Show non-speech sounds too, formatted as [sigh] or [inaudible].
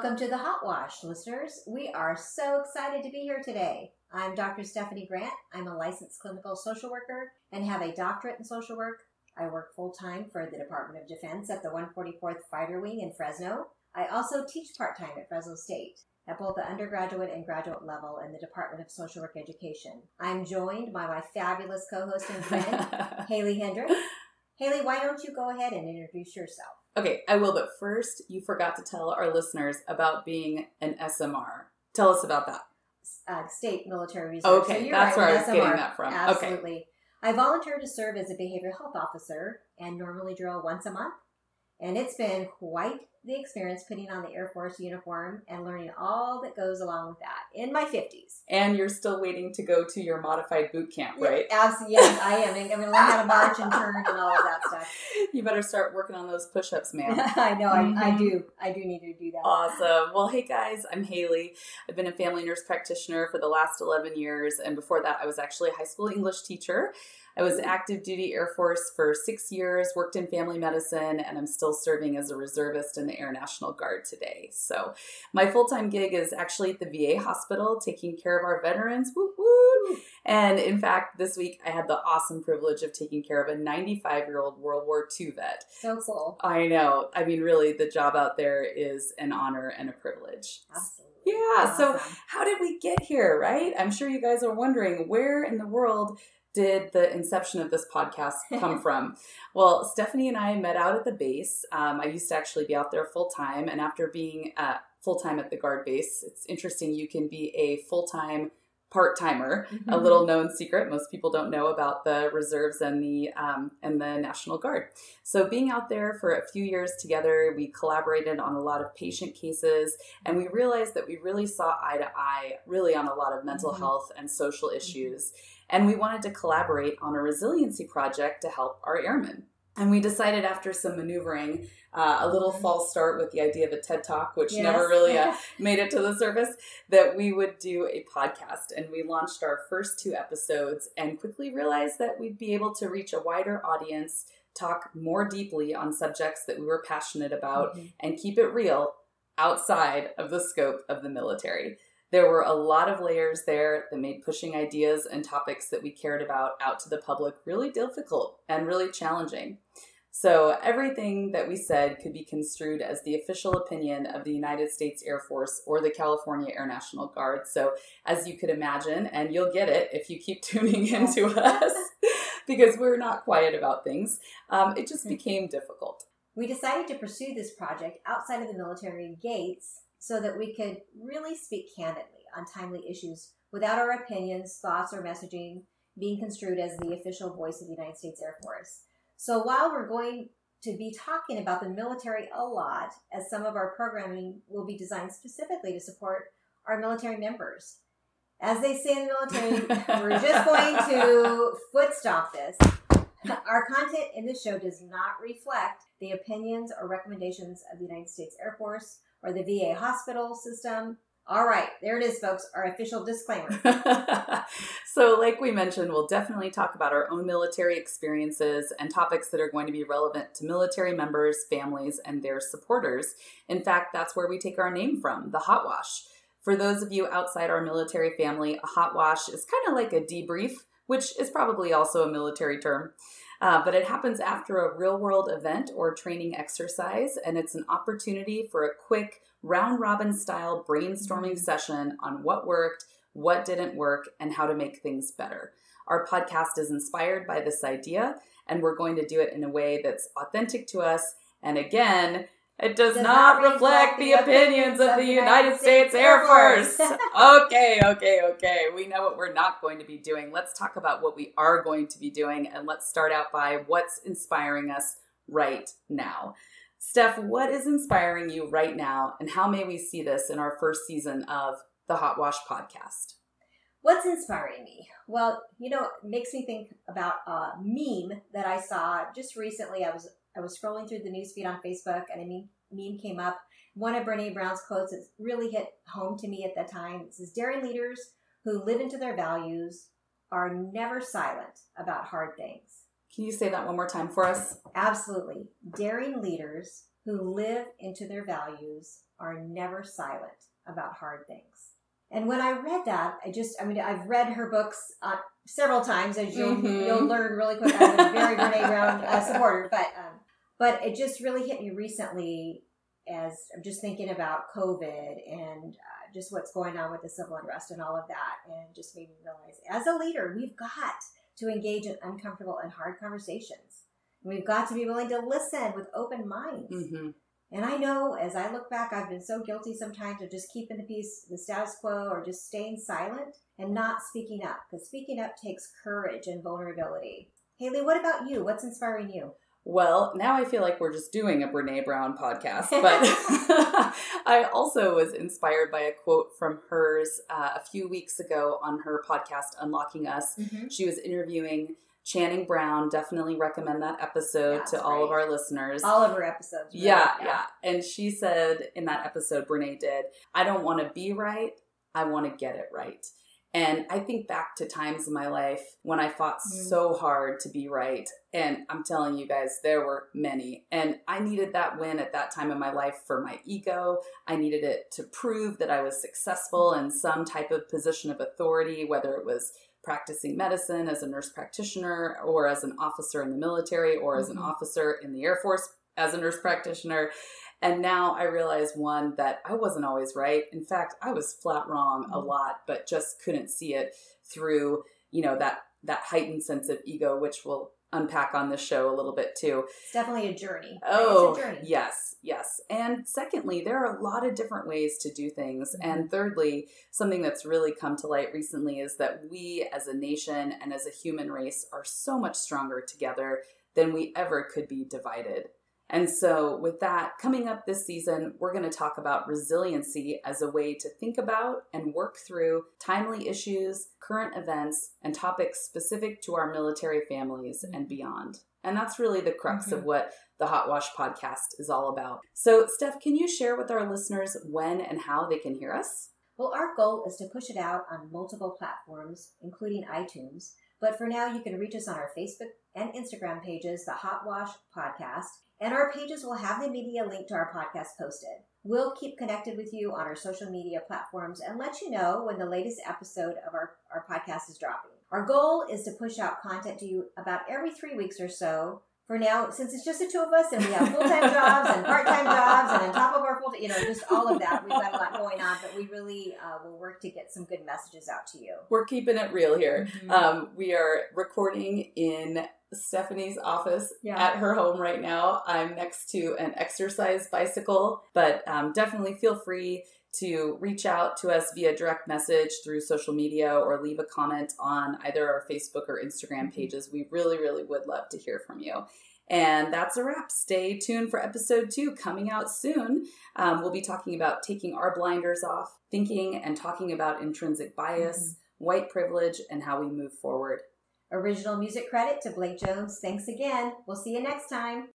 Welcome to the Hot Wash, listeners. We are so excited to be here today. I'm Dr. Stephanie Grant. I'm a licensed clinical social worker and have a doctorate in social work. I work full time for the Department of Defense at the 144th Fighter Wing in Fresno. I also teach part time at Fresno State at both the undergraduate and graduate level in the Department of Social Work Education. I'm joined by my fabulous co host and friend, [laughs] Haley Hendrix. Haley, why don't you go ahead and introduce yourself? Okay, I will, but first, you forgot to tell our listeners about being an SMR. Tell us about that. Uh, state Military Reserve. Okay, So that's right, where I was getting that from. Okay. Absolutely. I volunteer to serve as a behavioral health officer and normally drill once a month. And it's been quite the experience putting on the Air Force uniform and learning all that goes along with that in my 50s. And you're still waiting to go to your modified boot camp, right? Absolutely. Yes, I am. I'm going to learn how to march and [laughs] turn and all of that stuff. You better start working on those push ups, ma'am. [laughs] I know. I, I mm-hmm. do. I do need to do that. Awesome. Well, hey guys, I'm Haley. I've been a family nurse practitioner for the last 11 years, and before that, I was actually a high school English teacher. I was active duty Air Force for six years, worked in family medicine, and I'm still serving as a reservist in the Air National Guard today. So, my full time gig is actually at the VA hospital taking care of our veterans. Woo woo! And in fact, this week I had the awesome privilege of taking care of a 95 year old World War II vet. So cool. I know. I mean, really, the job out there is an honor and a privilege. Absolutely. Yeah, so how did we get here, right? I'm sure you guys are wondering where in the world did the inception of this podcast come [laughs] from? Well, Stephanie and I met out at the base. Um, I used to actually be out there full time, and after being uh, full time at the guard base, it's interesting. You can be a full time part timer. A Mhm. little known secret most people don't know about the reserves and the um, and the National Guard. So being out there for a few years together, we collaborated on a lot of patient cases, and we realized that we really saw eye to eye, really on a lot of mental Mhm. health and social issues. And we wanted to collaborate on a resiliency project to help our airmen. And we decided after some maneuvering, uh, a little false start with the idea of a TED Talk, which Yes. never really uh, [laughs] made it to the surface, that we would do a podcast. And we launched our first two episodes and quickly realized that we'd be able to reach a wider audience, talk more deeply on subjects that we were passionate about, Mhm. and keep it real outside of the scope of the military. There were a lot of layers there that made pushing ideas and topics that we cared about out to the public really difficult and really challenging. So, everything that we said could be construed as the official opinion of the United States Air Force or the California Air National Guard. So, as you could imagine, and you'll get it if you keep [laughs] tuning into us, [laughs] because we're not quiet about things, um, it just became difficult. We decided to pursue this project outside of the military gates so that we could really speak candidly on timely issues without our opinions, thoughts, or messaging being construed as the official voice of the United States Air Force. So while we're going to be talking about the military a lot, as some of our programming will be designed specifically to support our military members. As they say in the military, [laughs] we're just going to foot stomp this. Our content in this show does not reflect the opinions or recommendations of the United States Air Force or the VA hospital system. All right, there it is, folks, our official disclaimer. [laughs] so, like we mentioned, we'll definitely talk about our own military experiences and topics that are going to be relevant to military members, families, and their supporters. In fact, that's where we take our name from the hot wash. For those of you outside our military family, a hot wash is kind of like a debrief, which is probably also a military term. Uh, but it happens after a real world event or training exercise, and it's an opportunity for a quick round robin style brainstorming session on what worked, what didn't work, and how to make things better. Our podcast is inspired by this idea, and we're going to do it in a way that's authentic to us. And again, it does, Does not, not reflect the opinions of the United States Air Force. [laughs] okay, okay, okay. We know what we're not going to be doing. Let's talk about what we are going to be doing, and let's start out by what's inspiring us right now. Steph, what is inspiring you right now, and how may we see this in our first season of the Hot Wash podcast? What's inspiring me? Well, you know, it makes me think about a meme that I saw just recently. I was I was scrolling through the newsfeed on Facebook, and a meme, meme came up. One of Brene Brown's quotes that really hit home to me at that time. It says, "Daring leaders who live into their values are never silent about hard things." Can you say that one more time for us? Absolutely, daring leaders who live into their values are never silent about hard things. And when I read that, I just, I mean, I've read her books uh, several times, as you'll, Mhm. you'll learn really quick. I'm a very Brene Brown uh, supporter, but, um, but it just really hit me recently as I'm just thinking about COVID and uh, just what's going on with the civil unrest and all of that, and just made me realize as a leader, we've got to engage in uncomfortable and hard conversations. We've got to be willing to listen with open minds. hmm And I know as I look back, I've been so guilty sometimes of just keeping the peace, the status quo, or just staying silent and not speaking up. Because speaking up takes courage and vulnerability. Haley, what about you? What's inspiring you? Well, now I feel like we're just doing a Brene Brown podcast, [laughs] but [laughs] I also was inspired by a quote from hers uh, a few weeks ago on her podcast, Unlocking Us. Mm-hmm. She was interviewing Channing Brown. Definitely recommend that episode Yeah, to all of our listeners. All of her episodes. really. yeah, yeah. And she said in that episode, Brene did, I don't want to be right, I want to get it right. And I think back to times in my life when I fought Mm. so hard to be right. And I'm telling you guys, there were many. And I needed that win at that time in my life for my ego. I needed it to prove that I was successful in some type of position of authority, whether it was practicing medicine as a nurse practitioner or as an officer in the military or as an Mhm. officer in the Air Force as a nurse practitioner. And now I realize one that I wasn't always right. In fact, I was flat wrong a Mhm. lot, but just couldn't see it through, you know, that that heightened sense of ego, which we'll unpack on this show a little bit too. It's definitely a journey. Oh, it's a journey. yes, yes. And secondly, there are a lot of different ways to do things. Mhm. And thirdly, something that's really come to light recently is that we as a nation and as a human race are so much stronger together than we ever could be divided. And so, with that, coming up this season, we're going to talk about resiliency as a way to think about and work through timely issues, current events, and topics specific to our military families and mm-hmm. beyond. And that's really the crux of mm-hmm. what the Hot Wash podcast is all about. So, Steph, can you share with our listeners when and how they can hear us? Well, our goal is to push it out on multiple platforms, including iTunes. But for now, you can reach us on our Facebook and Instagram pages, the Hot Wash Podcast, and our pages will have the media link to our podcast posted. We'll keep connected with you on our social media platforms and let you know when the latest episode of our, our podcast is dropping. Our goal is to push out content to you about every three weeks or so. For now, since it's just the two of us and we have full time [laughs] jobs and part time jobs and on top of our full, you know, just all of that, we've got a lot going on. But we really uh, will work to get some good messages out to you. We're keeping it real here. Mhm. Um, we are recording in Stephanie's office Yeah. at her home right now. I'm next to an exercise bicycle, but um, definitely feel free to reach out to us via direct message through social media or leave a comment on either our Facebook or Instagram pages. We really, really would love to hear from you. And that's a wrap. Stay tuned for episode two coming out soon. Um, we'll be talking about taking our blinders off, thinking and talking about intrinsic bias, white privilege, and how we move forward. Original music credit to Blake Jones. Thanks again. We'll see you next time.